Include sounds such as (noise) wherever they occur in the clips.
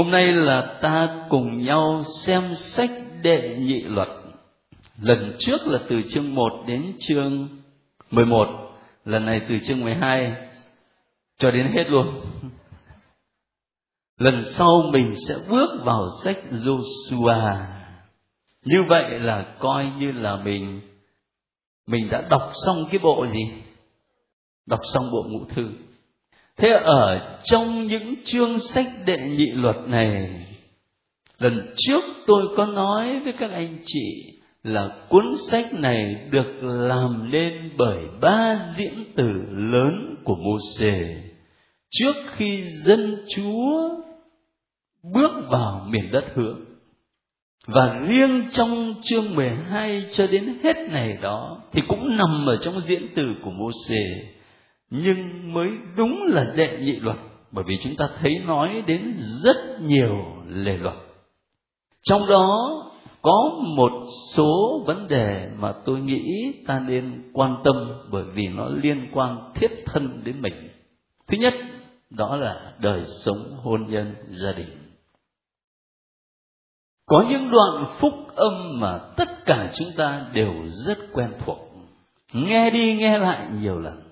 Hôm nay là ta cùng nhau xem sách đệ nhị luật. Lần trước là từ chương 1 đến chương 11, lần này từ chương 12 cho đến hết luôn. Lần sau mình sẽ bước vào sách Joshua. Như vậy là coi như là mình mình đã đọc xong cái bộ gì? Đọc xong bộ ngũ thư thế ở trong những chương sách đệ nhị luật này, lần trước tôi có nói với các anh chị là cuốn sách này được làm nên bởi ba diễn tử lớn của Môsê trước khi dân Chúa bước vào miền đất hứa, và riêng trong chương 12 cho đến hết này đó, thì cũng nằm ở trong diễn từ của Môsê nhưng mới đúng là đệ nhị luật, bởi vì chúng ta thấy nói đến rất nhiều lề luật. Trong đó có một số vấn đề mà tôi nghĩ ta nên quan tâm bởi vì nó liên quan thiết thân đến mình. Thứ nhất, đó là đời sống hôn nhân gia đình. Có những đoạn phúc âm mà tất cả chúng ta đều rất quen thuộc. Nghe đi nghe lại nhiều lần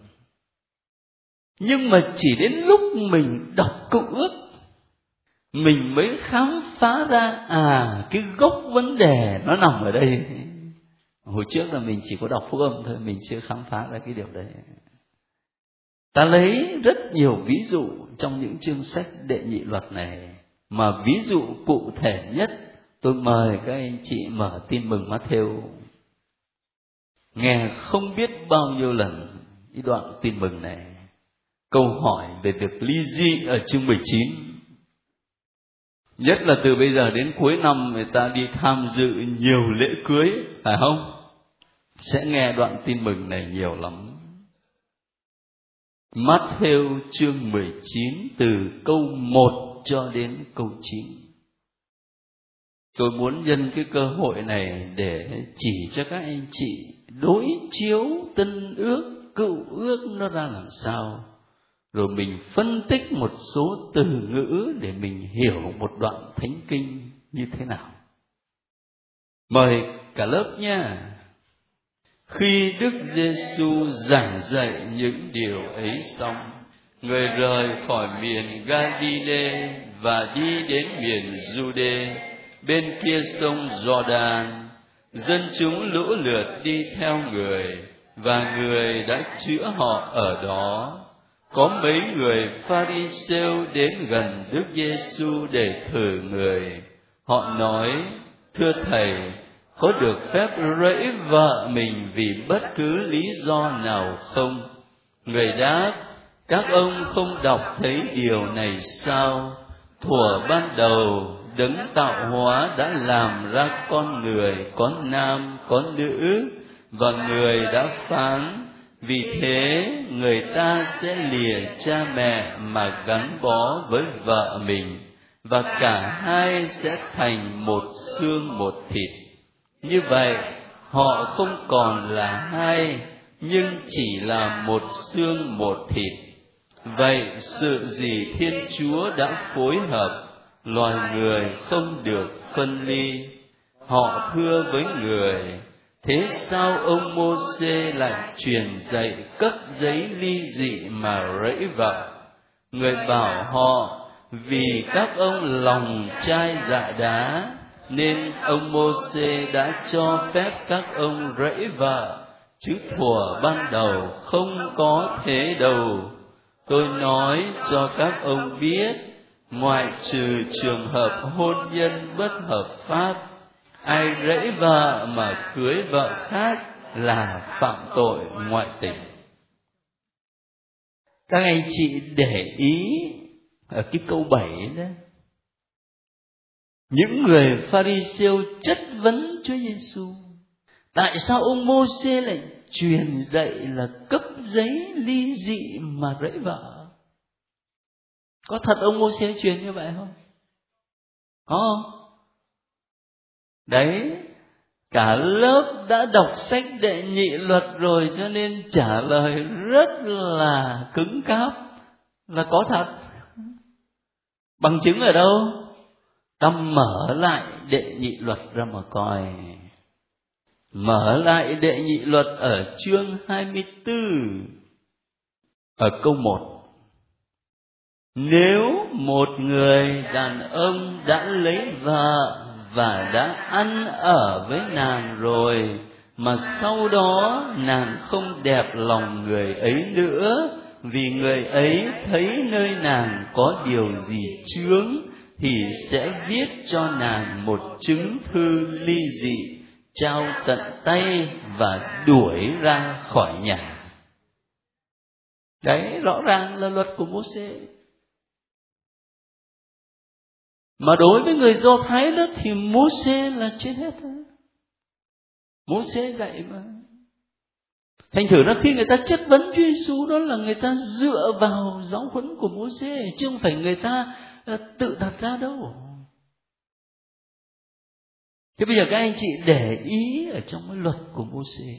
nhưng mà chỉ đến lúc mình đọc cựu ước, mình mới khám phá ra à cái gốc vấn đề nó nằm ở đây. Hồi trước là mình chỉ có đọc phúc âm thôi, mình chưa khám phá ra cái điều đấy. Ta lấy rất nhiều ví dụ trong những chương sách đệ nhị luật này, mà ví dụ cụ thể nhất tôi mời các anh chị mở tin mừng Matthew. Nghe không biết bao nhiêu lần cái đoạn tin mừng này câu hỏi về việc ly dị ở chương 19 nhất là từ bây giờ đến cuối năm người ta đi tham dự nhiều lễ cưới phải không? Sẽ nghe đoạn tin mừng này nhiều lắm. Matthew chương 19 từ câu 1 cho đến câu 9 Tôi muốn nhân cái cơ hội này để chỉ cho các anh chị đối chiếu tân ước, cựu ước nó ra làm sao? Rồi mình phân tích một số từ ngữ để mình hiểu một đoạn thánh kinh như thế nào. Mời cả lớp nha. Khi đức giêsu giảng dạy những điều ấy xong, người rời khỏi miền Galilee và đi đến miền Jude, bên kia sông Jordan, dân chúng lũ lượt đi theo người và người đã chữa họ ở đó có mấy người Pharisêu đến gần Đức Giêsu để thử người. Họ nói: "Thưa thầy, có được phép rẫy vợ mình vì bất cứ lý do nào không?" Người đáp: "Các ông không đọc thấy điều này sao? Thuở ban đầu đấng tạo hóa đã làm ra con người có nam có nữ và người đã phán vì thế, người ta sẽ lìa cha mẹ mà gắn bó với vợ mình, và cả hai sẽ thành một xương một thịt. Như vậy, họ không còn là hai, nhưng chỉ là một xương một thịt. Vậy sự gì thiên chúa đã phối hợp, loài người không được phân ly. Họ thưa với người thế sao ông mô xê lại truyền dạy cấp giấy ly dị mà rẫy vợ? Người bảo họ, vì các ông lòng chai dạ đá, nên ông mô xê đã cho phép các ông rẫy vợ. Chứ thuở ban đầu không có thế đâu. Tôi nói cho các ông biết, ngoại trừ trường hợp hôn nhân bất hợp pháp ai rẫy vợ mà cưới vợ khác là phạm tội ngoại tình. Các anh chị để ý ở cái câu bảy đó. Những người pharisêu chất vấn Chúa Giêsu tại sao ông Môsê lại truyền dạy là cấp giấy ly dị mà rẫy vợ? Có thật ông Môsê truyền như vậy không? Có không? Đấy, cả lớp đã đọc sách đệ nhị luật rồi cho nên trả lời rất là cứng cáp. Là có thật. Bằng chứng ở đâu? Ta mở lại đệ nhị luật ra mà coi. Mở lại đệ nhị luật ở chương 24 ở câu 1 nếu một người đàn ông đã lấy vợ và đã ăn ở với nàng rồi, mà sau đó nàng không đẹp lòng người ấy nữa, vì người ấy thấy nơi nàng có điều gì chướng thì sẽ viết cho nàng một chứng thư ly dị, trao tận tay và đuổi ra khỏi nhà. Đấy, rõ ràng là luật của mô mà đối với người do thái đó thì mô xê là trên hết thôi mô xê dạy mà. Thành thử nó khi người ta chất vấn Chúa Giêsu đó là người ta dựa vào giáo huấn của mô xê chứ không phải người ta ờ, tự đặt ra đâu. Thế bây giờ các anh chị để ý ở trong cái luật của mô xê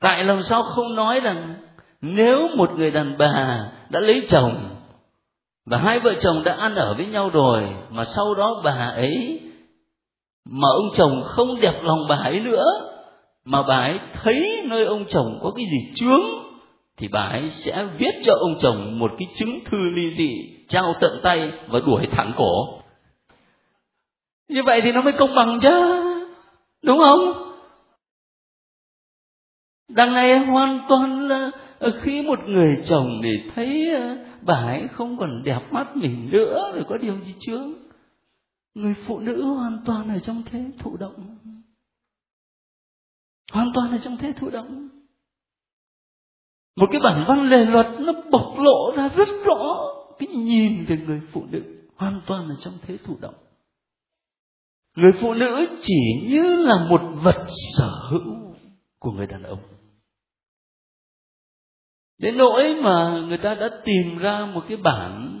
tại làm sao không nói rằng nếu một người đàn bà đã lấy chồng và hai vợ chồng đã ăn ở với nhau rồi, mà sau đó bà ấy, mà ông chồng không đẹp lòng bà ấy nữa, mà bà ấy thấy nơi ông chồng có cái gì chướng, thì bà ấy sẽ viết cho ông chồng một cái chứng thư ly dị, trao tận tay và đuổi thẳng cổ. Như vậy thì nó mới công bằng chứ, đúng không? Đằng này hoàn toàn là khi một người chồng để thấy ờ, bà ấy không còn đẹp mắt mình nữa, rồi có điều gì chướng? Người phụ nữ hoàn toàn ở trong thế thụ động. Hoàn toàn ở trong thế thụ động. Một cái bản văn lề luật nó bộc lộ ra rất rõ cái nhìn về người phụ nữ hoàn toàn ở trong thế thụ động. Người phụ nữ chỉ như là một vật sở hữu của người đàn ông đến nỗi mà người ta đã tìm ra một cái bản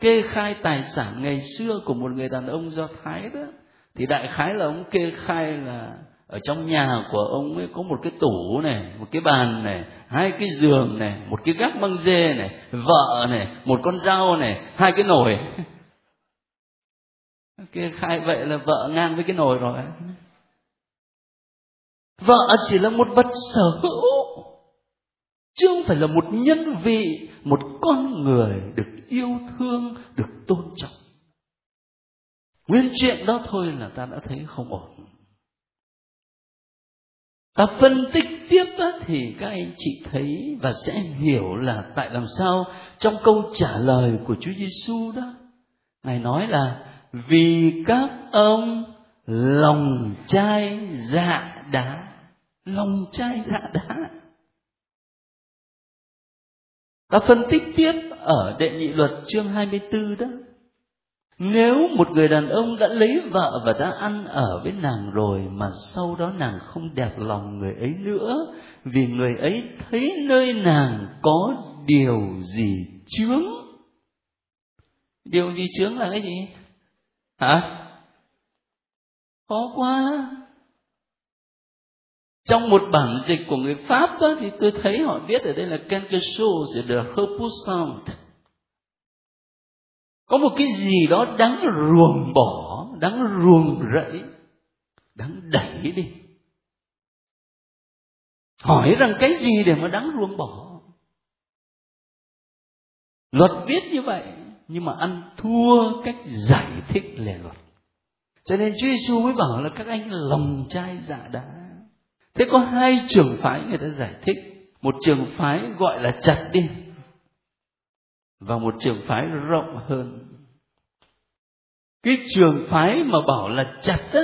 kê khai tài sản ngày xưa của một người đàn ông do thái đó, thì đại khái là ông kê khai là ở trong nhà của ông ấy có một cái tủ này, một cái bàn này, hai cái giường này, một cái gác băng dê này, vợ này, một con dao này, hai cái nồi. (laughs) Kê khai vậy là vợ ngang với cái nồi rồi. Vợ chỉ là một vật sở hữu chứ không phải là một nhân vị, một con người được yêu thương, được tôn trọng. Nguyên chuyện đó thôi là ta đã thấy không ổn. Ta phân tích tiếp đó thì các anh chị thấy và sẽ hiểu là tại làm sao trong câu trả lời của Chúa Giêsu đó, ngài nói là, vì các ông lòng trai dạ đá, lòng trai dạ đá ta phân tích tiếp ở đệ nhị luật chương 24 đó. Nếu một người đàn ông đã lấy vợ và đã ăn ở với nàng rồi mà sau đó nàng không đẹp lòng người ấy nữa, vì người ấy thấy nơi nàng có điều gì chướng. Điều gì chướng là cái gì? Hả? Khó quá trong một bản dịch của người pháp đó thì tôi thấy họ viết ở đây là quelque chose de repoussant có một cái gì đó đáng ruồng bỏ, đáng ruồng rẫy, đáng đẩy đi. Hỏi rằng cái gì để mà đáng ruồng bỏ? Luật viết như vậy, nhưng mà ăn thua cách giải thích lề luật. Cho nên Chúa Giêsu mới bảo là các anh lòng trai dạ đá thế có hai trường phái người ta giải thích. Một trường phái gọi là chặt đi, và một trường phái rộng hơn. Cái trường phái mà bảo là chặt á,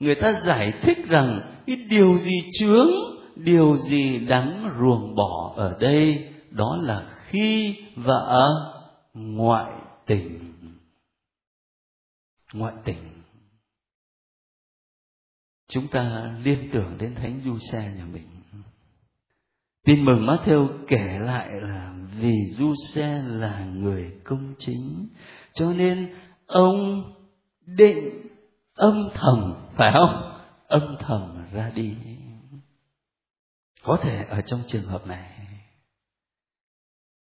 người ta giải thích rằng cái điều gì chướng, điều gì đáng ruồng bỏ ở đây, đó là khi vợ ngoại tình. Ngoại tình chúng ta liên tưởng đến thánh du xe nhà mình. Tin mừng Matthew kể lại là vì du xe là người công chính, cho nên ông định âm thầm, phải không? Âm thầm ra đi. Có thể ở trong trường hợp này,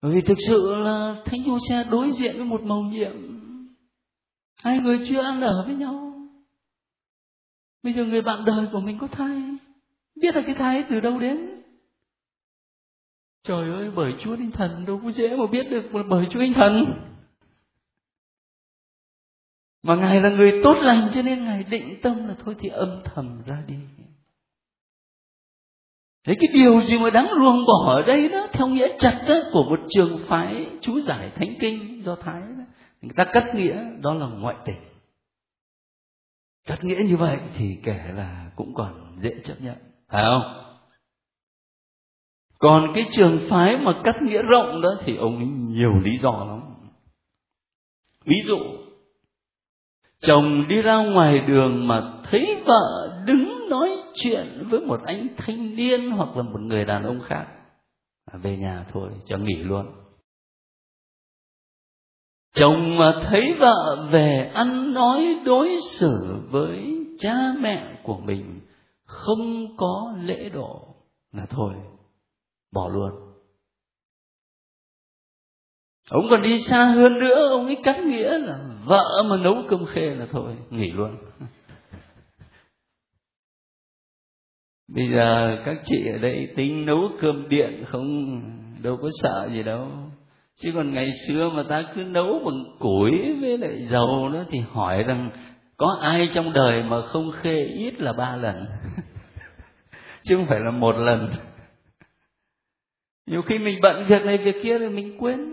bởi vì thực sự là thánh du xe đối diện với một mầu nhiệm. Hai người chưa ăn ở với nhau bây giờ người bạn đời của mình có thai biết là cái thai từ đâu đến? Trời ơi bởi chúa linh thần đâu có dễ mà biết được mà bởi chúa linh thần. Mà ngài là người tốt lành cho nên ngài định tâm là thôi thì âm thầm ra đi. Thế cái điều gì mà đáng ruồng bỏ ở đây đó theo nghĩa chặt đó, của một trường phái chú giải thánh kinh do thái đó. người ta cắt nghĩa đó là ngoại tình cắt nghĩa như vậy thì kể là cũng còn dễ chấp nhận, phải không? Còn cái trường phái mà cắt nghĩa rộng đó thì ông ấy nhiều lý do lắm. Ví dụ, chồng đi ra ngoài đường mà thấy vợ đứng nói chuyện với một anh thanh niên hoặc là một người đàn ông khác à, về nhà thôi, cho nghỉ luôn chồng mà thấy vợ về ăn nói đối xử với cha mẹ của mình, không có lễ độ là thôi, bỏ luôn. Ông còn đi xa hơn nữa, ông ấy cắt nghĩa là vợ mà nấu cơm khê là thôi, nghỉ luôn. (laughs) Bây giờ các chị ở đây tính nấu cơm điện không, đâu có sợ gì đâu chứ còn ngày xưa mà ta cứ nấu bằng củi với lại dầu đó thì hỏi rằng, có ai trong đời mà không khê ít là ba lần? (laughs) Chứ không phải là một lần. Nhiều khi mình bận việc này việc kia rồi mình quên.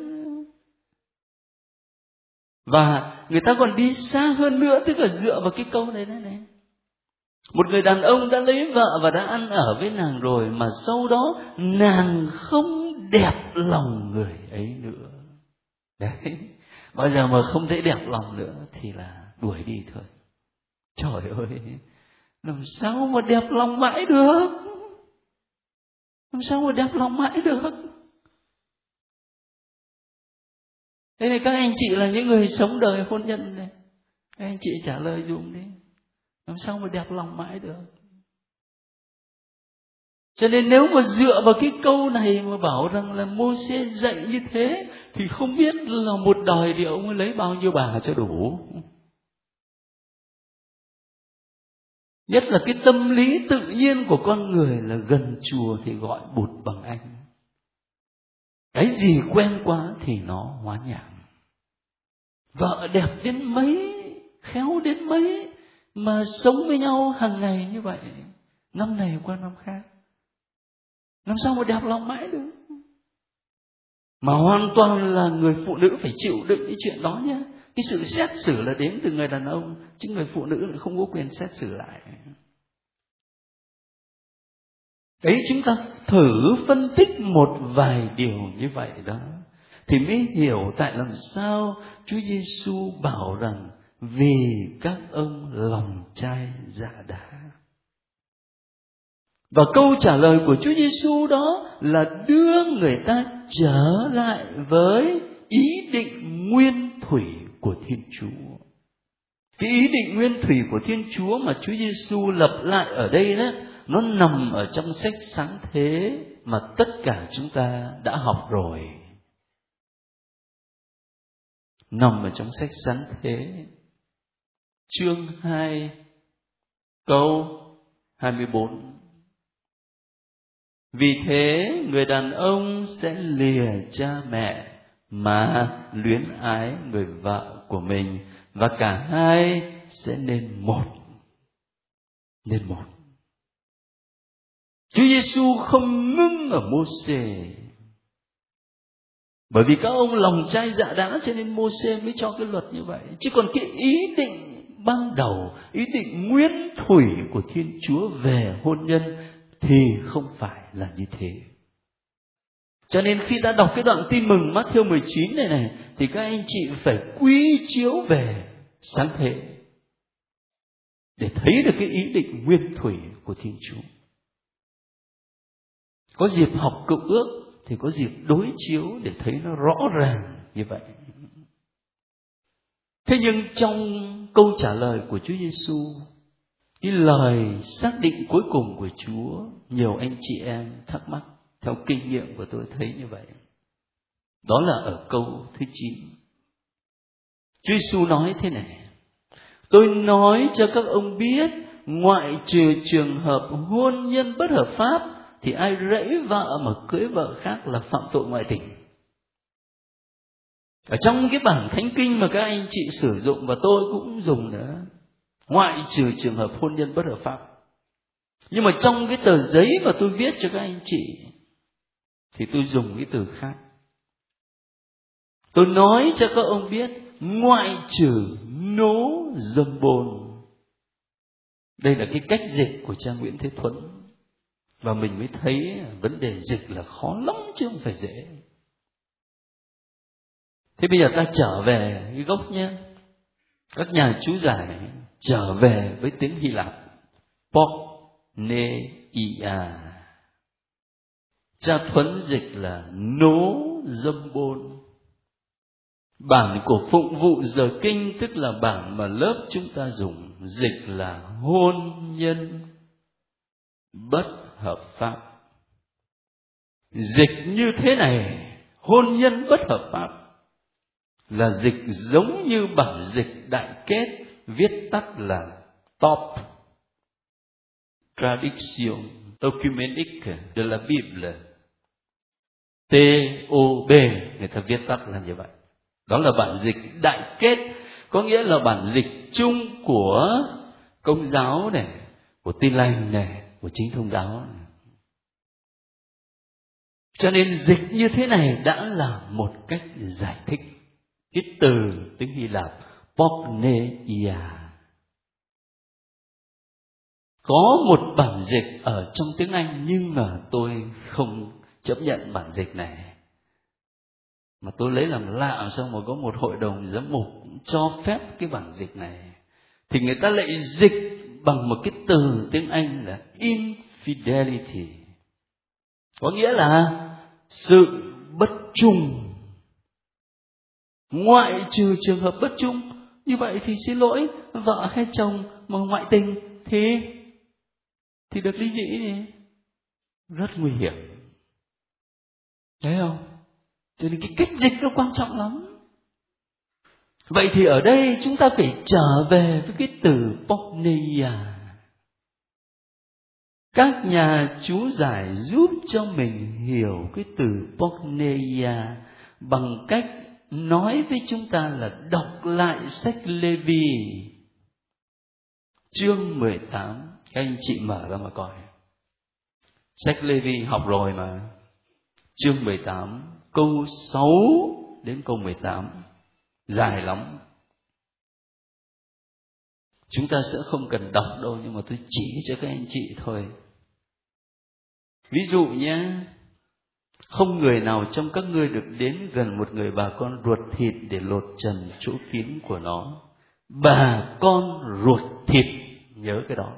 Và người ta còn đi xa hơn nữa, tức là dựa vào cái câu này này này. Một người đàn ông đã lấy vợ và đã ăn ở với nàng rồi mà sau đó nàng không đẹp lòng người ấy nữa. Đấy. Bao giờ mà không thấy đẹp lòng nữa thì là đuổi đi thôi. Trời ơi, làm sao mà đẹp lòng mãi được? Làm sao mà đẹp lòng mãi được? Thế này các anh chị là những người sống đời hôn nhân này, các anh chị trả lời dùm đi. Làm sao mà đẹp lòng mãi được? Cho nên nếu mà dựa vào cái câu này mà bảo rằng là mô xe dạy như thế, thì không biết là một đời thì ông ấy lấy bao nhiêu bà cho đủ. Nhất là cái tâm lý tự nhiên của con người là gần chùa thì gọi bụt bằng anh. Cái gì quen quá thì nó hóa nhảm vợ đẹp đến mấy, khéo đến mấy mà sống với nhau hàng ngày như vậy, năm này qua năm khác làm sao mà đẹp lòng mãi được? Mà hoàn toàn là người phụ nữ phải chịu đựng cái chuyện đó nhé. Cái sự xét xử là đến từ người đàn ông, chứ người phụ nữ lại không có quyền xét xử lại. Đấy, chúng ta thử phân tích một vài điều như vậy đó, thì mới hiểu tại làm sao Chúa Giêsu bảo rằng vì các ông lòng trai dạ đá. Và câu trả lời của Chúa Giêsu đó là đưa người ta trở lại với ý định nguyên thủy của Thiên Chúa. Cái ý định nguyên thủy của Thiên Chúa mà Chúa Giêsu lập lại ở đây đó, nó nằm ở trong sách sáng thế mà tất cả chúng ta đã học rồi. Nằm ở trong sách sáng thế chương 2 câu 24 vì thế, người đàn ông sẽ lìa cha mẹ mà luyến ái người vợ của mình, và cả hai sẽ nên một nên một. Chúa Giêsu không ngưng ở Môsê bởi vì các ông lòng trai dạ đã cho nên Môsê mới cho cái luật như vậy. Chứ còn cái ý định ban đầu, ý định nguyên thủy của thiên chúa về hôn nhân thì không phải là như thế cho nên khi ta đọc cái đoạn tin mừng Matthew 19 này này thì các anh chị phải quy chiếu về sáng thế để thấy được cái ý định nguyên thủy của Thiên Chúa. Có dịp học cựu ước thì có dịp đối chiếu để thấy nó rõ ràng như vậy. Thế nhưng trong câu trả lời của Chúa Giêsu, cái lời xác định cuối cùng của Chúa, nhiều anh chị em thắc mắc theo kinh nghiệm của tôi thấy như vậy. Đó là ở câu thứ 9. Chúa Giêsu nói thế này: tôi nói cho các ông biết ngoại trừ trường hợp hôn nhân bất hợp pháp thì ai rẫy vợ mà cưới vợ khác là phạm tội ngoại tình ở trong cái bản thánh kinh mà các anh chị sử dụng và tôi cũng dùng nữa ngoại trừ trường hợp hôn nhân bất hợp pháp. Nhưng mà trong cái tờ giấy mà tôi viết cho các anh chị, thì tôi dùng cái từ khác. Tôi nói cho các ông biết, ngoại trừ nố dâm bồn. Đây là cái cách dịch của cha nguyễn thế thuấn. Và mình mới thấy vấn đề dịch là khó lắm chứ không phải dễ. Thế bây giờ ta trở về cái gốc nhé. Các nhà chú giải trở về với tiếng hy lạp. Porneia cha thuấn dịch là nố dâm bôn. Bản của phụng vụ giờ kinh, tức là bản mà lớp chúng ta dùng, dịch là hôn nhân bất hợp pháp. Dịch như thế này, hôn nhân bất hợp pháp, là dịch giống như bản dịch đại kết viết tắt là top tradition documentique de la Bible. T O B, người ta viết tắt là như vậy. Đó là bản dịch đại kết, có nghĩa là bản dịch chung của công giáo này, của tin lành này, của chính thông giáo này. cho nên dịch như thế này đã là một cách giải thích cái từ tiếng hy lạp. Pogneia. có một bản dịch ở trong tiếng anh, nhưng mà tôi không chấp nhận bản dịch này. Mà tôi lấy làm lạ xong mà có một hội đồng giám mục cho phép cái bản dịch này. Thì người ta lại dịch bằng một cái từ tiếng anh là infidelity. Có nghĩa là sự bất trung. Ngoại trừ trường hợp bất trung như vậy thì xin lỗi vợ hay chồng mà ngoại tình thì thì được lý dĩ rất nguy hiểm. Thấy không? Cho nên cái cách dịch nó quan trọng lắm. Vậy thì ở đây chúng ta phải trở về với cái từ porneia. Các nhà chú giải giúp cho mình hiểu cái từ porneia bằng cách nói với chúng ta là đọc lại sách Lê Vi chương 18 các anh chị mở ra mà coi. Sách Lê Vi học rồi mà. Chương 18 câu 6 đến câu 18 dài lắm. Chúng ta sẽ không cần đọc đâu, nhưng mà tôi chỉ cho các anh chị thôi. Ví dụ nhé không người nào trong các ngươi được đến gần một người bà con ruột thịt để lột trần chỗ kín của nó. Bà con ruột thịt, nhớ cái đó.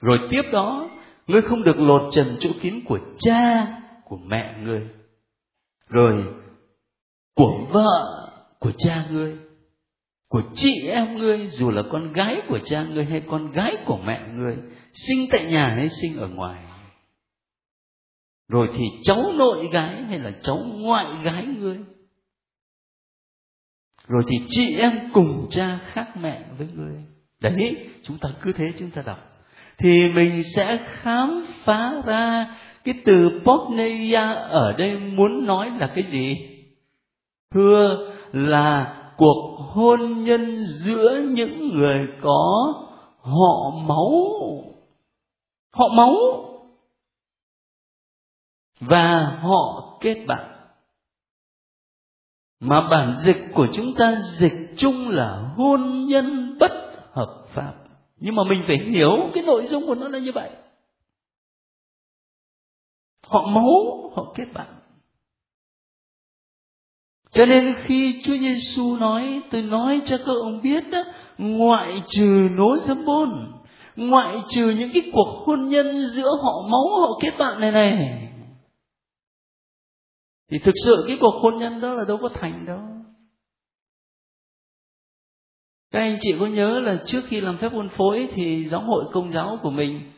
Rồi tiếp đó, ngươi không được lột trần chỗ kín của cha, của mẹ ngươi. Rồi của vợ của cha ngươi, của chị em ngươi, dù là con gái của cha ngươi hay con gái của mẹ ngươi, sinh tại nhà hay sinh ở ngoài rồi thì cháu nội gái hay là cháu ngoại gái ngươi? Rồi thì chị em cùng cha khác mẹ với ngươi? Đấy, chúng ta cứ thế chúng ta đọc. Thì mình sẽ khám phá ra cái từ Popneia ở đây muốn nói là cái gì? Thưa là cuộc hôn nhân giữa những người có họ máu. Họ máu và họ kết bạn. Mà bản dịch của chúng ta, dịch chung là hôn nhân bất hợp pháp. Nhưng mà mình phải hiểu cái nội dung của nó là như vậy. Họ máu, họ kết bạn. Cho nên khi Chúa Giêsu nói, tôi nói cho các ông biết đó, ngoại trừ nối dâm bôn, ngoại trừ những cái cuộc hôn nhân giữa họ máu, họ kết bạn này này thì thực sự cái cuộc hôn nhân đó là đâu có thành đâu. Các anh chị có nhớ là trước khi làm phép hôn phối thì giáo hội công giáo của mình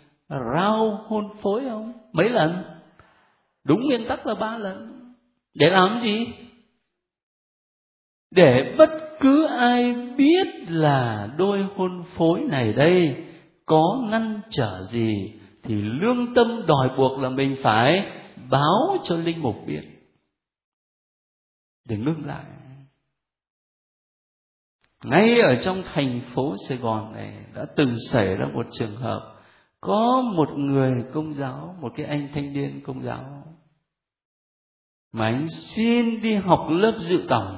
rao hôn phối không? Mấy lần? Đúng nguyên tắc là ba lần. Để làm gì? Để bất cứ ai biết là đôi hôn phối này đây có ngăn trở gì thì lương tâm đòi buộc là mình phải báo cho linh mục biết để ngưng lại. Ngay ở trong thành phố sài gòn này đã từng xảy ra một trường hợp, có một người công giáo, một cái anh thanh niên công giáo, mà anh xin đi học lớp dự tổng.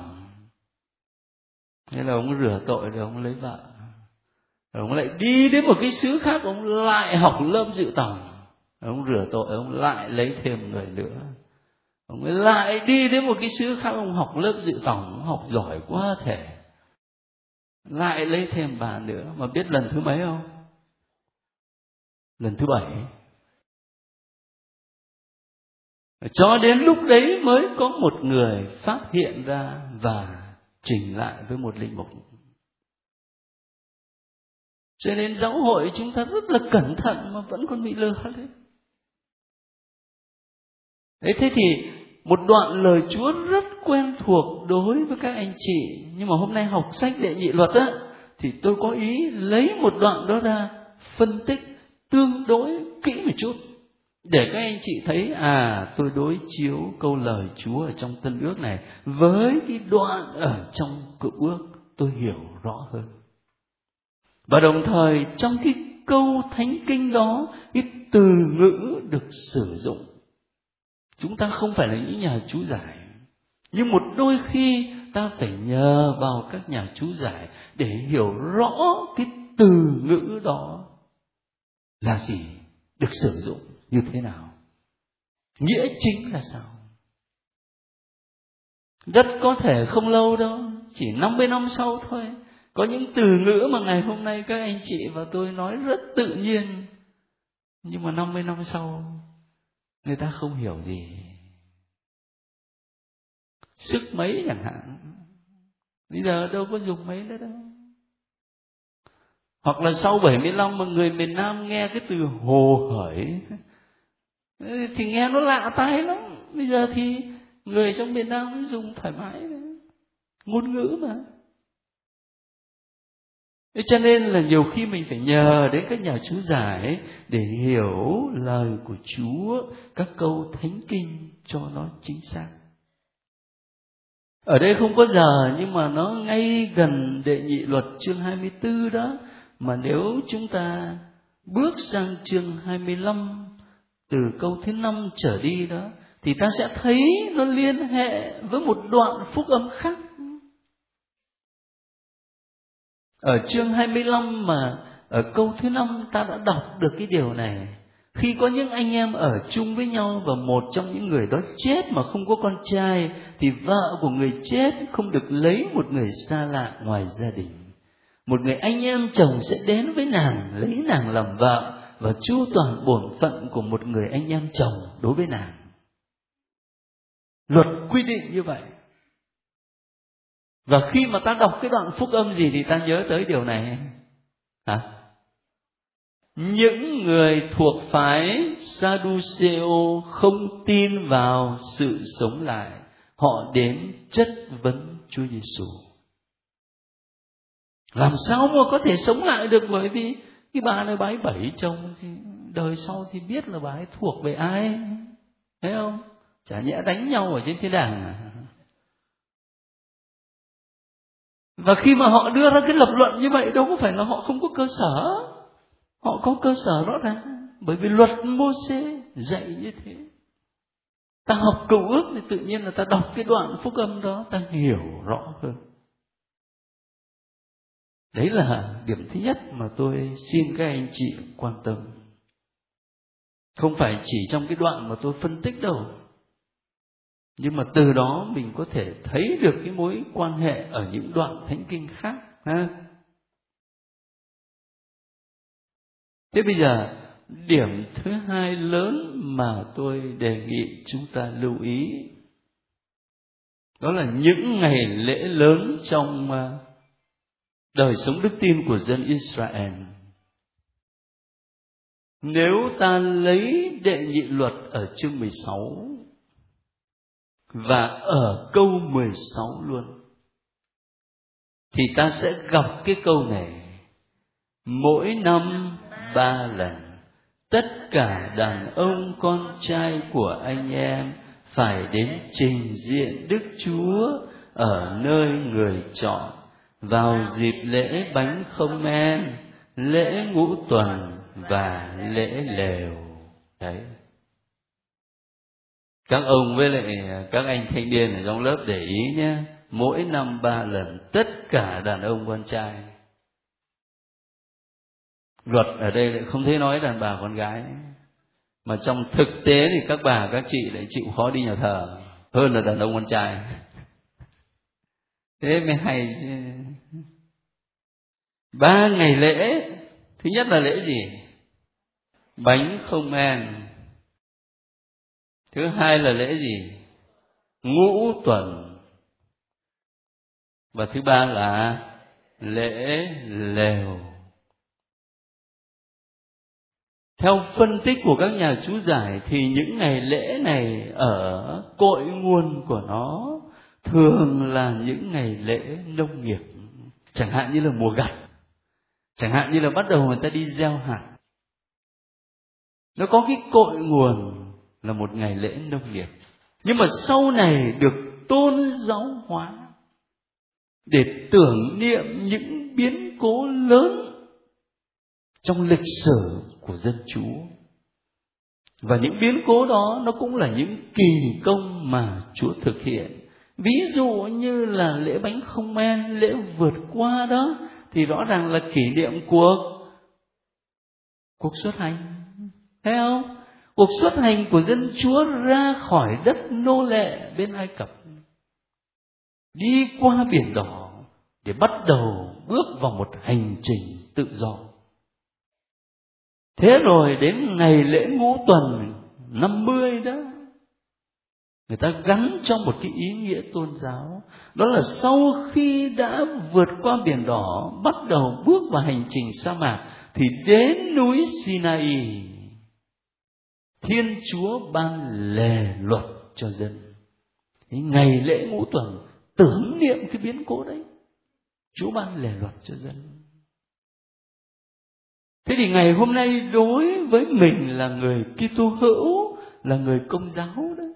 Thế là ông rửa tội rồi ông lấy vợ. Rồi ông lại đi đến một cái xứ khác, ông lại học lớp dự tổng. Ông rửa tội, ông lại lấy thêm người nữa ông lại đi đến một cái xứ khác, ông học lớp dự tổng học giỏi quá thể. Lại lấy thêm bà nữa, mà biết lần thứ mấy không? Lần thứ bảy. Cho đến lúc đấy mới có một người phát hiện ra và trình lại với một linh mục. Cho nên giáo hội chúng ta rất là cẩn thận mà vẫn còn bị lừa đấy. Đấy thế thì một đoạn lời Chúa rất quen thuộc đối với các anh chị nhưng mà hôm nay học sách đệ nhị luật á, thì tôi có ý lấy một đoạn đó ra phân tích tương đối kỹ một chút để các anh chị thấy à tôi đối chiếu câu lời Chúa ở trong Tân Ước này với cái đoạn ở trong Cựu Ước, tôi hiểu rõ hơn. Và đồng thời, trong cái câu thánh kinh đó, cái từ ngữ được sử dụng chúng ta không phải là những nhà chú giải. Nhưng một đôi khi ta phải nhờ vào các nhà chú giải để hiểu rõ cái từ ngữ đó là gì, được sử dụng như thế nào. Nghĩa chính là sao? Rất có thể không lâu đâu, chỉ 50 năm sau thôi. Có những từ ngữ mà ngày hôm nay các anh chị và tôi nói rất tự nhiên. Nhưng mà 50 năm sau người ta không hiểu gì. Sức mấy chẳng hạn. Bây giờ đâu có dùng mấy nữa đâu. Hoặc là sau 75 mà người miền Nam nghe cái từ hồ hởi, (laughs) thì nghe nó lạ tai lắm. Bây giờ thì người trong miền Nam dùng thoải mái. Ngôn ngữ mà. Thế cho nên là nhiều khi mình phải nhờ đến các nhà chú giải để hiểu lời của Chúa, các câu thánh kinh cho nó chính xác. Ở đây không có giờ nhưng mà nó ngay gần đệ nhị luật chương 24 đó mà nếu chúng ta bước sang chương 25 từ câu thứ năm trở đi đó thì ta sẽ thấy nó liên hệ với một đoạn phúc âm khác. Ở chương 25 mà ở câu thứ năm ta đã đọc được cái điều này. Khi có những anh em ở chung với nhau và một trong những người đó chết mà không có con trai, thì vợ của người chết không được lấy một người xa lạ ngoài gia đình. Một người anh em chồng sẽ đến với nàng, lấy nàng làm vợ và chu toàn bổn phận của một người anh em chồng đối với nàng luật quy định như vậy và khi mà ta đọc cái đoạn phúc âm gì thì ta nhớ tới điều này. Hả? Những người thuộc phái Sadduceo không tin vào sự sống lại, họ đến chất vấn Chúa Giêsu. Làm sao mà có thể sống lại được? Bởi vì cái bà này bà ấy bảy chồng thì đời sau thì biết là bà ấy thuộc về ai. Thấy không? Chả nhẽ đánh nhau ở trên thiên đàng à? Và khi mà họ đưa ra cái lập luận như vậy, đâu có phải là họ không có cơ sở. Họ có cơ sở rõ ràng. Bởi vì luật mô xê dạy như thế. Ta học cựu ước thì tự nhiên là ta đọc cái đoạn phúc âm đó, ta hiểu rõ hơn. Đấy là điểm thứ nhất mà tôi xin các anh chị quan tâm. Không phải chỉ trong cái đoạn mà tôi phân tích đâu nhưng mà từ đó mình có thể thấy được cái mối quan hệ ở những đoạn thánh kinh khác, ha thế bây giờ, điểm thứ hai lớn mà tôi đề nghị chúng ta lưu ý, đó là những ngày lễ lớn trong à, đời sống đức tin của dân Israel. Nếu ta lấy đệ nhị luật ở chương 16 và ở câu 16 luôn. thì ta sẽ gặp cái câu này mỗi năm ba lần. Tất cả đàn ông con trai của anh em phải đến trình diện đức chúa ở nơi người chọn. Vào dịp lễ bánh không men lễ ngũ tuần và lễ lều. Đấy các ông với lại à, các anh thanh niên ở trong lớp để ý nhé mỗi năm ba lần, tất cả đàn ông con trai. Luật ở đây lại không thấy nói đàn bà con gái. Mà trong thực tế thì các bà, các chị lại chịu khó đi nhà thờ hơn là đàn ông con trai. Thế mới hay chứ. Ba ngày lễ, thứ nhất là lễ gì? Bánh không men thứ hai là lễ gì? Ngũ tuần. Và thứ ba là lễ lều. Theo phân tích của các nhà chú giải thì những ngày lễ này ở cội nguồn của nó thường là những ngày lễ nông nghiệp. Chẳng hạn như là mùa gặt. Chẳng hạn như là bắt đầu người ta đi gieo hạt. Nó có cái cội nguồn là một ngày lễ nông nghiệp. Nhưng mà sau này được tôn giáo hóa để tưởng niệm những biến cố lớn trong lịch sử của dân chúa. Và những biến cố đó nó cũng là những kỳ công mà chúa thực hiện. Ví dụ như là lễ bánh không men, lễ vượt qua đó, thì rõ ràng là kỷ niệm cuộc cuộc xuất hành. Thấy không? Cuộc xuất hành của dân chúa ra khỏi đất nô lệ bên ai cập. Đi qua biển đỏ để bắt đầu bước vào một hành trình tự do. Thế rồi đến ngày lễ ngũ tuần năm mươi đó, người ta gắn cho một cái ý nghĩa tôn giáo. Đó là sau khi đã vượt qua biển đỏ, bắt đầu bước vào hành trình sa mạc, thì đến núi Sinai Thiên Chúa ban lề luật cho dân. Ngày lễ ngũ tuần tưởng niệm cái biến cố đấy. Chúa ban lề luật cho dân. Thế thì ngày hôm nay đối với mình là người Kitô hữu, là người công giáo đấy.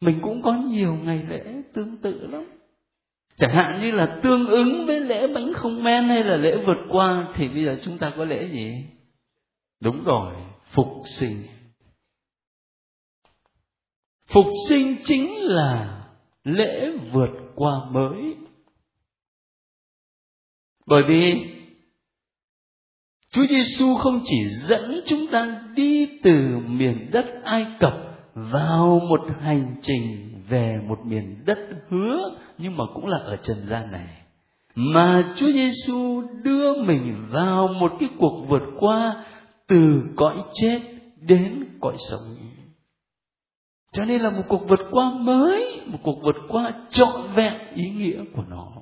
Mình cũng có nhiều ngày lễ tương tự lắm. Chẳng hạn như là tương ứng với lễ bánh không men hay là lễ vượt qua thì bây giờ chúng ta có lễ gì? Đúng rồi, phục sinh. Phục sinh chính là lễ vượt qua mới. Bởi vì Chúa Giêsu không chỉ dẫn chúng ta đi từ miền đất Ai Cập vào một hành trình về một miền đất hứa, nhưng mà cũng là ở trần gian này, mà Chúa Giêsu đưa mình vào một cái cuộc vượt qua từ cõi chết đến cõi sống. Cho nên là một cuộc vượt qua mới, một cuộc vượt qua trọn vẹn ý nghĩa của nó.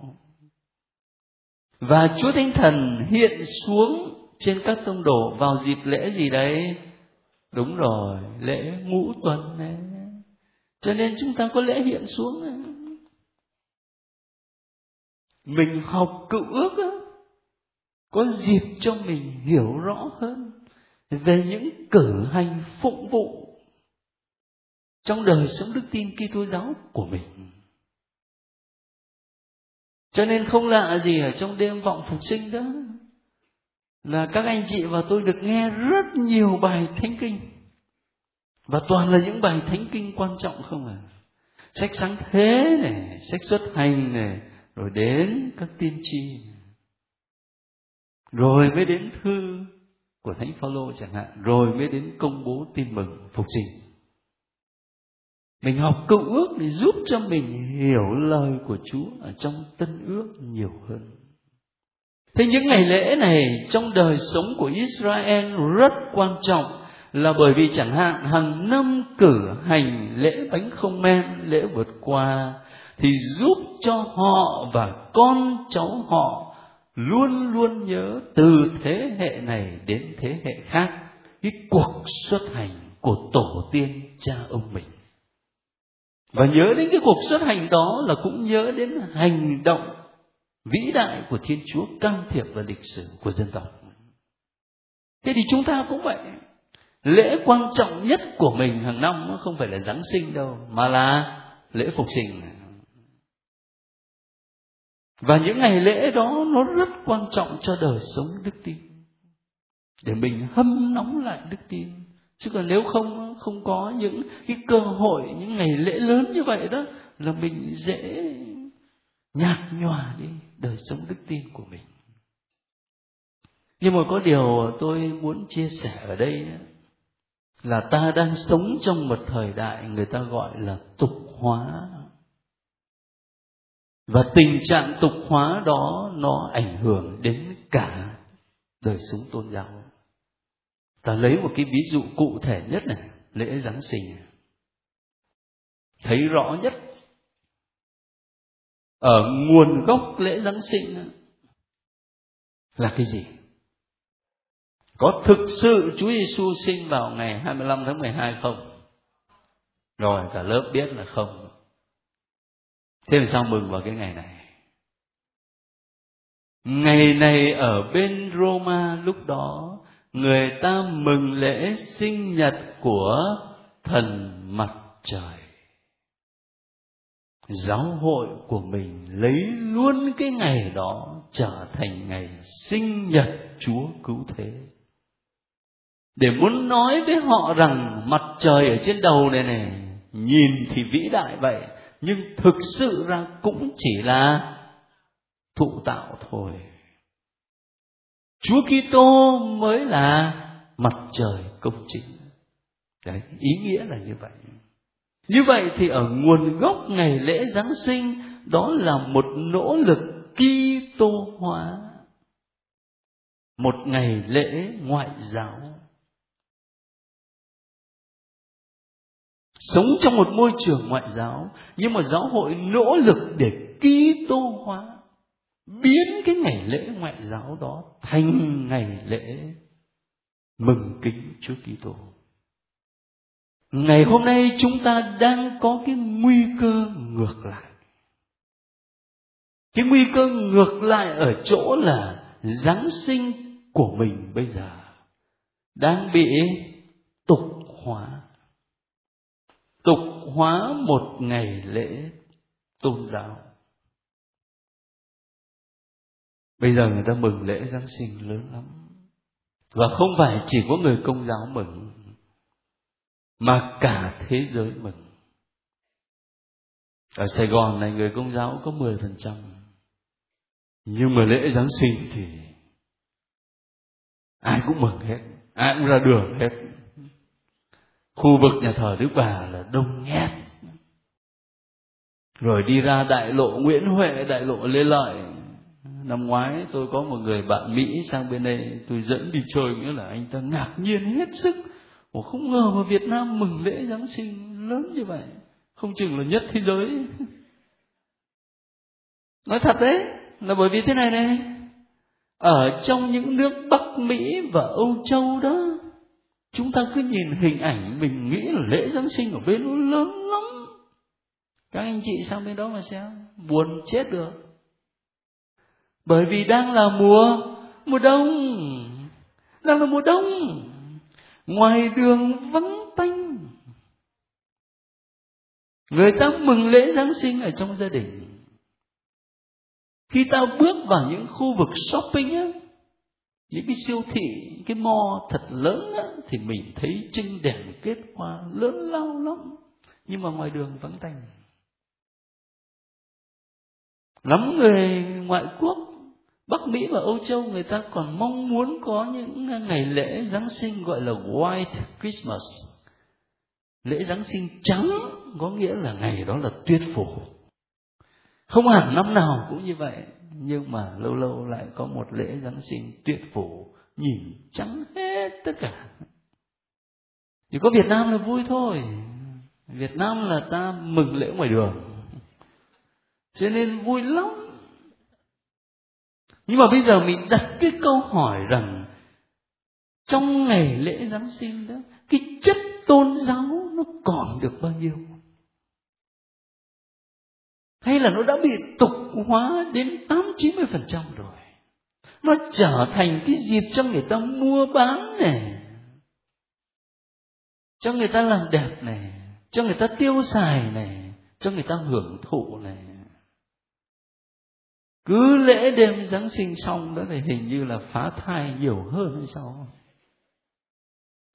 Và chúa thánh thần hiện xuống trên các tông đồ vào dịp lễ gì đấy? Đúng rồi, lễ ngũ tuần này. Cho nên chúng ta có lễ hiện xuống này. mình học cựu ước có dịp cho mình hiểu rõ hơn về những cử hành phụng vụ trong đời sống đức tin Kitô giáo của mình. Cho nên không lạ gì ở trong đêm vọng phục sinh đó là các anh chị và tôi được nghe rất nhiều bài thánh kinh. Và toàn là những bài thánh kinh quan trọng không à sách sáng thế này, sách xuất hành này, rồi đến các tiên tri. Rồi mới đến thư của thánh Phaolô chẳng hạn, rồi mới đến công bố tin mừng phục sinh. Mình học cựu ước để giúp cho mình hiểu lời của Chúa ở trong tân ước nhiều hơn. Thế những ngày lễ này trong đời sống của Israel rất quan trọng là bởi vì chẳng hạn hàng năm cử hành lễ bánh không men, lễ vượt qua, thì giúp cho họ và con cháu họ luôn luôn nhớ từ thế hệ này đến thế hệ khác cái cuộc xuất hành của tổ tiên cha ông mình. Và nhớ đến cái cuộc xuất hành đó là cũng nhớ đến hành động vĩ đại của thiên chúa, can thiệp vào lịch sử của dân tộc. Thế thì chúng ta cũng vậy. Lễ quan trọng nhất của mình hàng năm không phải là giáng sinh đâu, mà là lễ phục sinh và những ngày lễ đó nó rất quan trọng cho đời sống đức tin. Để mình hâm nóng lại đức tin. Chứ còn nếu không không có những cái cơ hội, những ngày lễ lớn như vậy đó, là mình dễ nhạt nhòa đi đời sống đức tin của mình. Nhưng mà có điều tôi muốn chia sẻ ở đây là ta đang sống trong một thời đại người ta gọi là tục hóa và tình trạng tục hóa đó nó ảnh hưởng đến cả đời sống tôn giáo ta lấy một cái ví dụ cụ thể nhất này, lễ giáng sinh thấy rõ nhất ở nguồn gốc lễ giáng sinh là cái gì có thực sự Chúa Giêsu sinh vào ngày 25 tháng 12 không? Rồi cả lớp biết là không. Thế làm sao mừng vào cái ngày này? Ngày này ở bên Roma lúc đó, người ta mừng lễ sinh nhật của thần mặt trời. Giáo hội của mình lấy luôn cái ngày đó trở thành ngày sinh nhật Chúa cứu thế để muốn nói với họ rằng mặt trời ở trên đầu này này, nhìn thì vĩ đại vậy nhưng thực sự ra cũng chỉ là thụ tạo thôi. Chúa Kitô mới là mặt trời công chính đấy, ý nghĩa là như vậy. Như vậy thì ở nguồn gốc ngày lễ giáng sinh, đó là một nỗ lực Kitô hóa. Một ngày lễ ngoại giáo. Sống trong một môi trường ngoại giáo, nhưng mà giáo hội nỗ lực để ký tô hóa, biến cái ngày lễ ngoại giáo đó thành ngày lễ mừng kính Chúa Kitô. Ngày hôm nay chúng ta đang có cái nguy cơ ngược lại. Cái nguy cơ ngược lại ở chỗ là Giáng sinh của mình bây giờ đang bị tục hóa tục hóa một ngày lễ tôn giáo. Bây giờ người ta mừng lễ giáng sinh lớn lắm. Và không phải chỉ có người công giáo mừng, mà cả thế giới mừng. Ở Sài Gòn này người công giáo có 10% nhưng mà lễ Giáng sinh thì ai cũng mừng hết, ai cũng ra đường hết khu vực nhà thờ Đức Bà là đông nghẹt rồi đi ra đại lộ Nguyễn Huệ, đại lộ Lê Lợi. Năm ngoái tôi có một người bạn Mỹ sang bên đây, tôi dẫn đi chơi, nghĩa là anh ta ngạc nhiên hết sức. Ủa, không ngờ mà Việt Nam mừng lễ Giáng sinh lớn như vậy. Không chừng là nhất thế giới. Nói thật đấy, là bởi vì thế này này. Ở trong những nước Bắc Mỹ và Âu Châu đó chúng ta cứ nhìn hình ảnh mình nghĩ là lễ giáng sinh ở bên nó lớn lắm. Các anh chị sang bên đó mà xem buồn chết được. Bởi vì đang là mùa mùa đông. Đang là mùa đông. Ngoài đường vắng tanh. Người ta mừng lễ giáng sinh ở trong gia đình. Khi ta bước vào những khu vực shopping ấy, những cái siêu thị cái mo thật lớn á, thì mình thấy trưng đèn kết hoa lớn lao lắm nhưng mà ngoài đường vắng tanh lắm người ngoại quốc Bắc Mỹ và Âu Châu người ta còn mong muốn có những ngày lễ Giáng sinh gọi là White Christmas. Lễ Giáng sinh trắng có nghĩa là ngày đó là tuyết phủ. Không hẳn năm nào cũng như vậy nhưng mà lâu lâu lại có một lễ giáng sinh tuyệt phủ nhìn trắng hết tất cả. Chỉ có việt nam là vui thôi. Việt nam là ta mừng lễ ngoài đường. Cho nên vui lắm. Nhưng mà bây giờ mình đặt cái câu hỏi rằng, trong ngày lễ giáng sinh đó, cái chất tôn giáo nó còn được bao nhiêu? Hay là nó đã bị tục hóa đến tám chín mươi phần trăm rồi? Nó trở thành cái dịp cho người ta mua bán này cho người ta làm đẹp này cho người ta tiêu xài này cho người ta hưởng thụ này cứ lễ đêm giáng sinh xong đó thì hình như là phá thai nhiều hơn hay sao?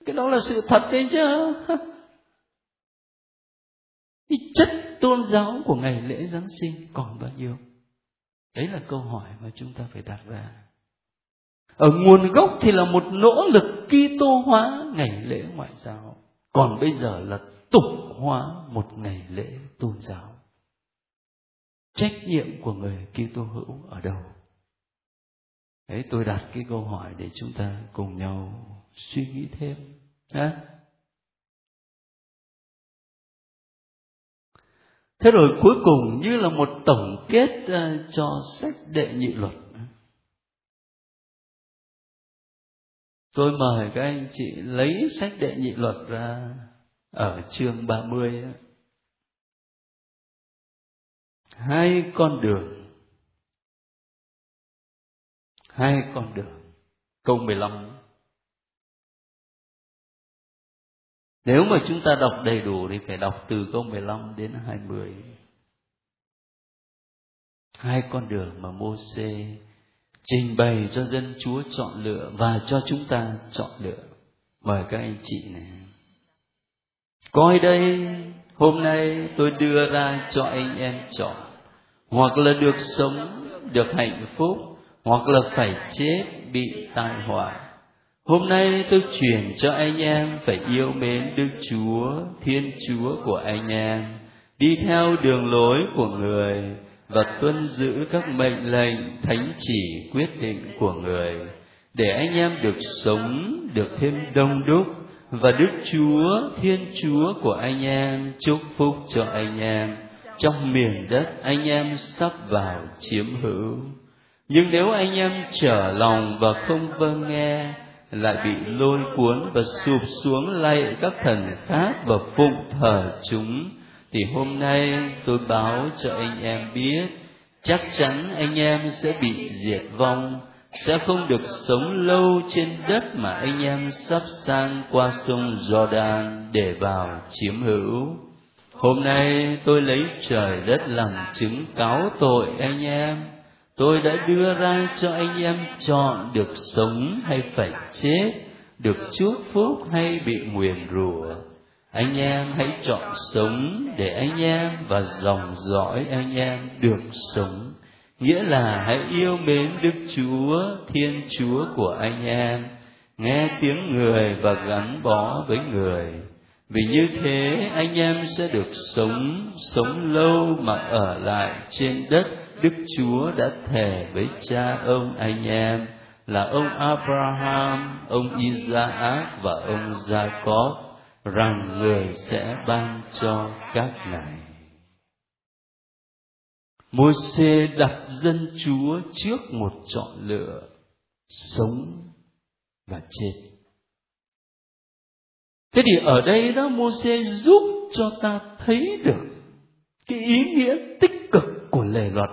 Cái đó là sự thật đấy chứ. (laughs) Cái chất tôn giáo của ngày lễ giáng sinh còn bao nhiêu? Đấy là câu hỏi mà chúng ta phải đặt ra. Ở nguồn gốc thì là một nỗ lực kitô hóa ngày lễ ngoại giao. Còn bây giờ là tục hóa một ngày lễ tôn giáo. Trách nhiệm của người Kitô hữu ở đâu? Đấy, tôi đặt cái câu hỏi để chúng ta cùng nhau suy nghĩ thêm, ha? Thế rồi cuối cùng như là một tổng kết ờ, cho sách đệ nhị luật. Tôi mời các anh chị lấy sách đệ nhị luật ra ở chương 30 mươi hai con đường. Hai con đường. Câu 15 Nếu mà chúng ta đọc đầy đủ thì phải đọc từ câu 15 đến 20. Hai con đường mà Môsê trình bày cho dân Chúa chọn lựa và cho chúng ta chọn lựa. Mời các anh chị này. Coi đây, hôm nay tôi đưa ra cho anh em chọn. Hoặc là được sống, được hạnh phúc, hoặc là phải chết, bị tai họa. Hôm nay tôi chuyển cho anh em phải yêu mến Đức Chúa, Thiên Chúa của anh em, đi theo đường lối của người và tuân giữ các mệnh lệnh thánh chỉ quyết định của người, để anh em được sống, được thêm đông đúc và Đức Chúa, Thiên Chúa của anh em chúc phúc cho anh em trong miền đất anh em sắp vào chiếm hữu. Nhưng nếu anh em trở lòng và không vâng nghe, lại bị lôi cuốn và sụp xuống lạy các thần khác và phụng thờ chúng, thì hôm nay tôi báo cho anh em biết, chắc chắn anh em sẽ bị diệt vong sẽ không được sống lâu trên đất mà anh em sắp sang qua sông Jordan để vào chiếm hữu. Hôm nay tôi lấy trời đất làm chứng cáo tội anh em. Tôi đã đưa ra cho anh em chọn được sống hay phải chết, được chúc phúc hay bị nguyền rủa. Anh em hãy chọn sống để anh em và dòng dõi anh em được sống nghĩa là hãy yêu mến Đức Chúa, Thiên Chúa của anh em, nghe tiếng người và gắn bó với người. Vì như thế anh em sẽ được sống, sống lâu mà ở lại trên đất Đức Chúa đã thề với cha ông anh em là ông Abraham, ông Isaac và ông Jacob rằng người sẽ ban cho các ngài. Môi-se đặt dân Chúa trước một chọn lựa sống và chết. Thế thì ở đây đó Môi-se giúp cho ta thấy được cái ý nghĩa tích cực của lề luật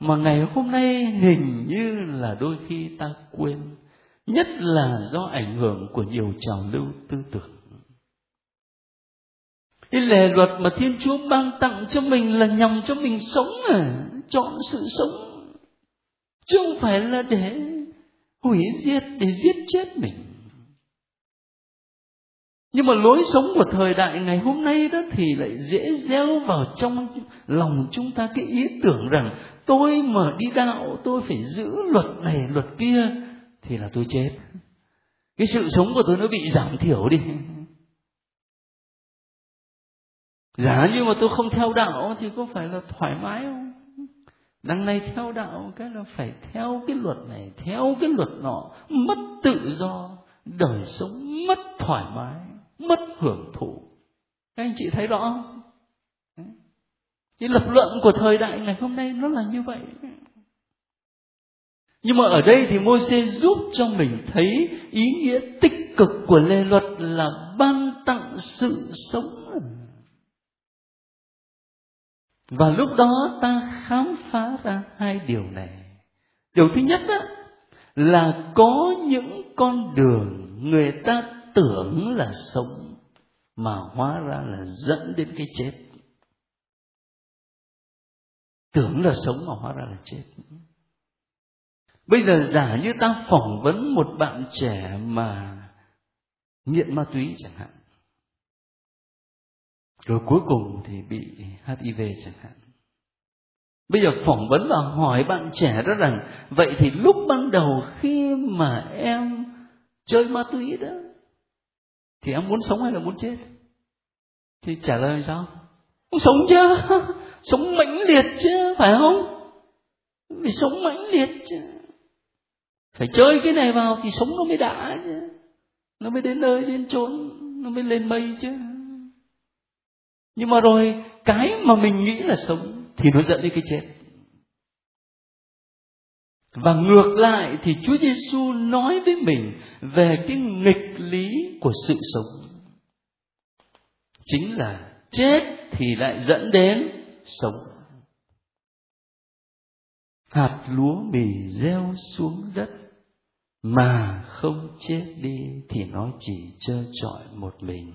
mà ngày hôm nay hình như là đôi khi ta quên nhất là do ảnh hưởng của nhiều trào lưu tư tưởng cái lề luật mà Thiên Chúa ban tặng cho mình là nhằm cho mình sống à, chọn sự sống. Chứ không phải là để hủy diệt, để giết chết mình. Nhưng mà lối sống của thời đại ngày hôm nay đó thì lại dễ gieo vào trong lòng chúng ta cái ý tưởng rằng tôi mà đi đạo, tôi phải giữ luật này, luật kia, thì là tôi chết. Cái sự sống của tôi nó bị giảm thiểu đi. Giả như mà tôi không theo đạo thì có phải là thoải mái không? Đằng này theo đạo cái là phải theo cái luật này, theo cái luật nọ, mất tự do, đời sống mất thoải mái, mất hưởng thụ. Các anh chị thấy rõ không? Cái lập luận của thời đại ngày hôm nay nó là như vậy. Nhưng mà ở đây thì môi se giúp cho mình thấy ý nghĩa tích cực của lề luật là ban tặng sự sống và lúc đó ta khám phá ra hai điều này. Điều thứ nhất đó, là có những con đường người ta tưởng là sống mà hóa ra là dẫn đến cái chết tưởng là sống mà hóa ra là chết. Bây giờ giả như ta phỏng vấn một bạn trẻ mà nghiện ma túy chẳng hạn, rồi cuối cùng thì bị hiv chẳng hạn. Bây giờ phỏng vấn và hỏi bạn trẻ đó rằng, vậy thì lúc ban đầu khi mà em chơi ma túy đó, thì em muốn sống hay là muốn chết? Thì trả lời sao? Không sống chứ. (laughs) sống mãnh liệt chứ, phải không? Phải sống mãnh liệt chứ. Phải chơi cái này vào thì sống nó mới đã chứ. Nó mới đến nơi, đến chốn, nó mới lên mây chứ. Nhưng mà rồi, cái mà mình nghĩ là sống thì nó dẫn đến cái chết. Và ngược lại thì Chúa Giêsu nói với mình về cái nghịch lý của sự sống. Chính là chết thì lại dẫn đến sống. Hạt lúa mì gieo xuống đất mà không chết đi thì nó chỉ trơ trọi một mình.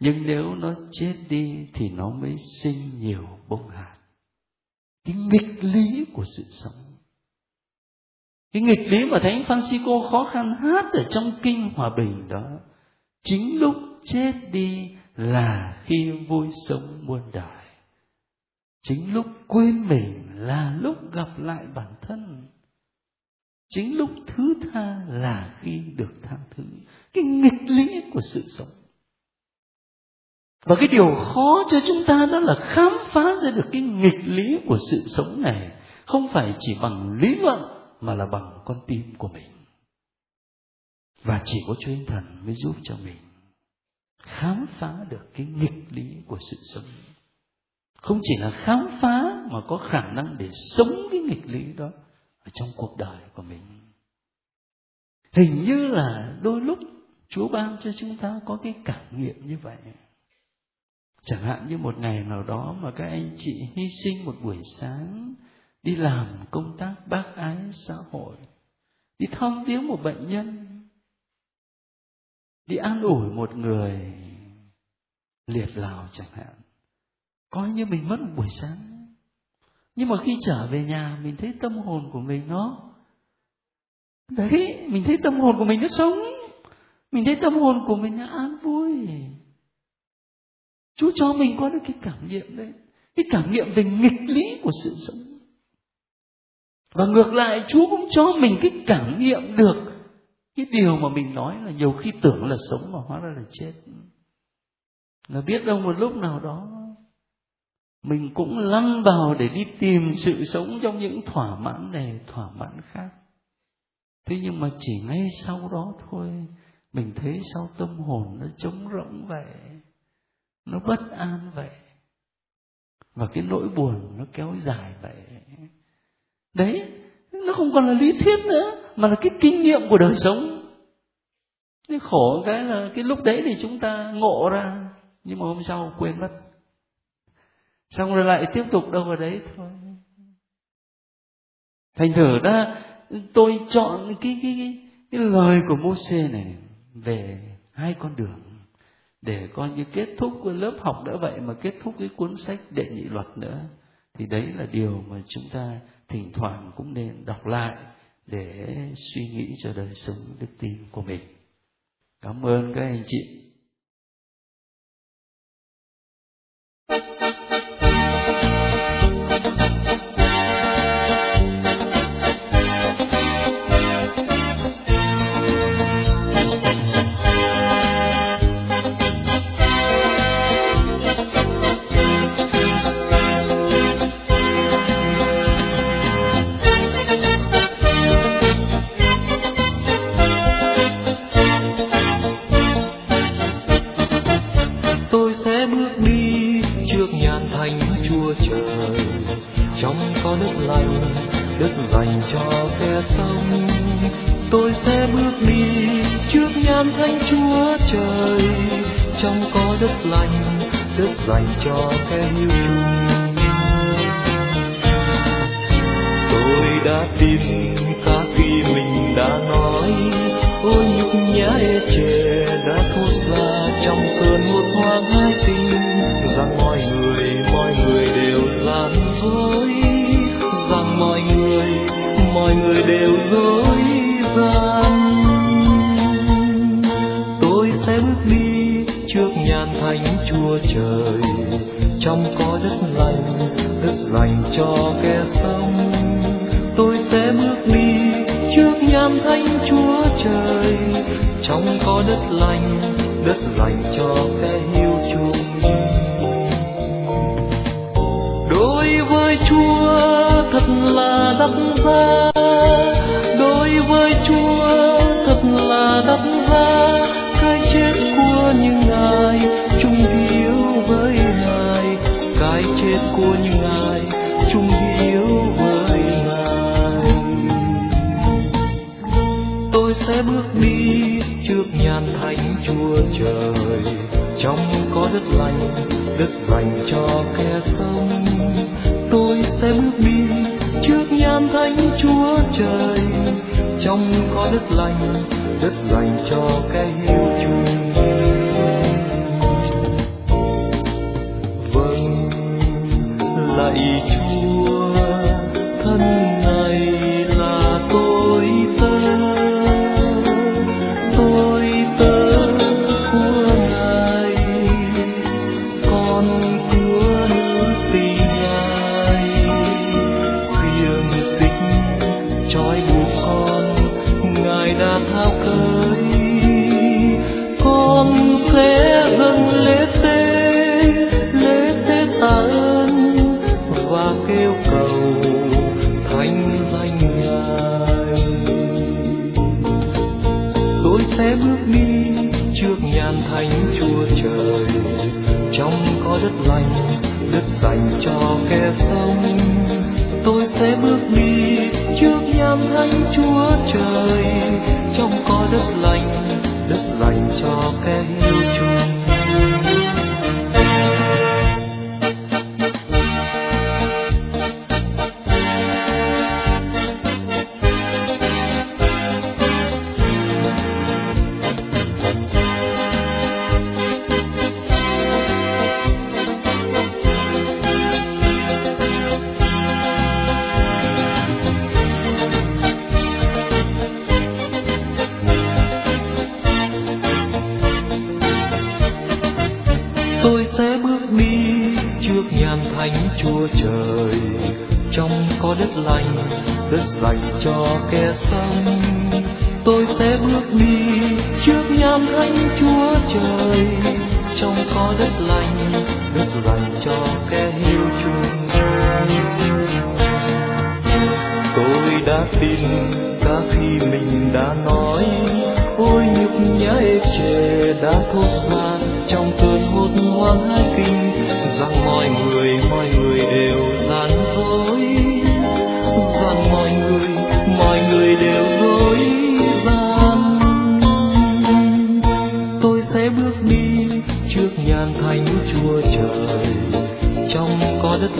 Nhưng nếu nó chết đi thì nó mới sinh nhiều bông hạt. Cái nghịch lý của sự sống cái nghịch lý mà thánh Francisco khó khăn hát ở trong kinh hòa bình đó, chính lúc chết đi là khi vui sống muôn đời chính lúc quên mình là lúc gặp lại bản thân. Chính lúc thứ tha là khi được tha thứ. Cái nghịch lý của sự sống. Và cái điều khó cho chúng ta đó là khám phá ra được cái nghịch lý của sự sống này không phải chỉ bằng lý luận mà là bằng con tim của mình. Và chỉ có Chúa Thánh Thần mới giúp cho mình khám phá được cái nghịch lý của sự sống không chỉ là khám phá mà có khả năng để sống cái nghịch lý đó ở trong cuộc đời của mình. Hình như là đôi lúc Chúa ban cho chúng ta có cái cảm nghiệm như vậy. Chẳng hạn như một ngày nào đó mà các anh chị hy sinh một buổi sáng, đi làm công tác bác ái xã hội, đi thăm viếng một bệnh nhân, đi an ủi một người, liệt lào chẳng hạn coi như mình mất một buổi sáng. Nhưng mà khi trở về nhà, mình thấy tâm hồn của mình nó đấy, mình thấy tâm hồn của mình nó sống. Mình thấy tâm hồn của mình nó an vui. Chúa cho mình có được cái cảm nghiệm đấy. Cái cảm nghiệm về nghịch lý của sự sống. Và ngược lại, chúa cũng cho mình cái cảm nghiệm được cái điều mà mình nói là nhiều khi tưởng là sống mà hóa ra là chết. Là biết đâu một lúc nào đó mình cũng lăn vào để đi tìm sự sống trong những thỏa mãn này, thỏa mãn khác. Thế nhưng mà chỉ ngay sau đó thôi, mình thấy sao tâm hồn nó trống rỗng vậy, nó bất an vậy, và cái nỗi buồn nó kéo dài vậy. Đấy, nó không còn là lý thuyết nữa, mà là cái kinh nghiệm của đời sống. Cái khổ cái là cái lúc đấy thì chúng ta ngộ ra, nhưng mà hôm sau quên mất xong rồi lại tiếp tục đâu vào đấy thôi. Thành thử ra tôi chọn cái cái cái, cái lời của Môse này về hai con đường. Để coi như kết thúc cái lớp học đã vậy mà kết thúc cái cuốn sách đệ nhị luật nữa. Thì đấy là điều mà chúng ta thỉnh thoảng cũng nên đọc lại để suy nghĩ cho đời sống đức tin của mình. Cảm ơn các anh chị. Dành cho kẻ hiu chung chúa trời. Trong có đất lành, đất dành cho kẻ sống. Tôi sẽ bước đi trước nham thánh chúa trời. Trong có đất lành, đất dành cho kẻ hiu chuông. Đối với chúa, thật là đắc giá. Đối với chúa, thật là đắc giá. trời trong có đất lành, đất dành cho kẻ sông. tôi sẽ bước đi trước nhan thánh chúa trời trong có đất lành, đất dành cho kẻ hiếu chúa. đất lành đất dành cho kẻ sống tôi sẽ bước đi trước nham thánh chúa trời. Trong có đất lành đất lành cho kẻ hiếu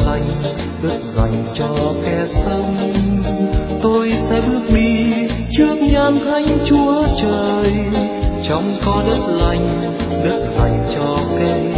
lành đất dành cho kẻ sông tôi sẽ bước đi trước nhan thánh chúa trời, trong có đất lành đất dành cho kẻ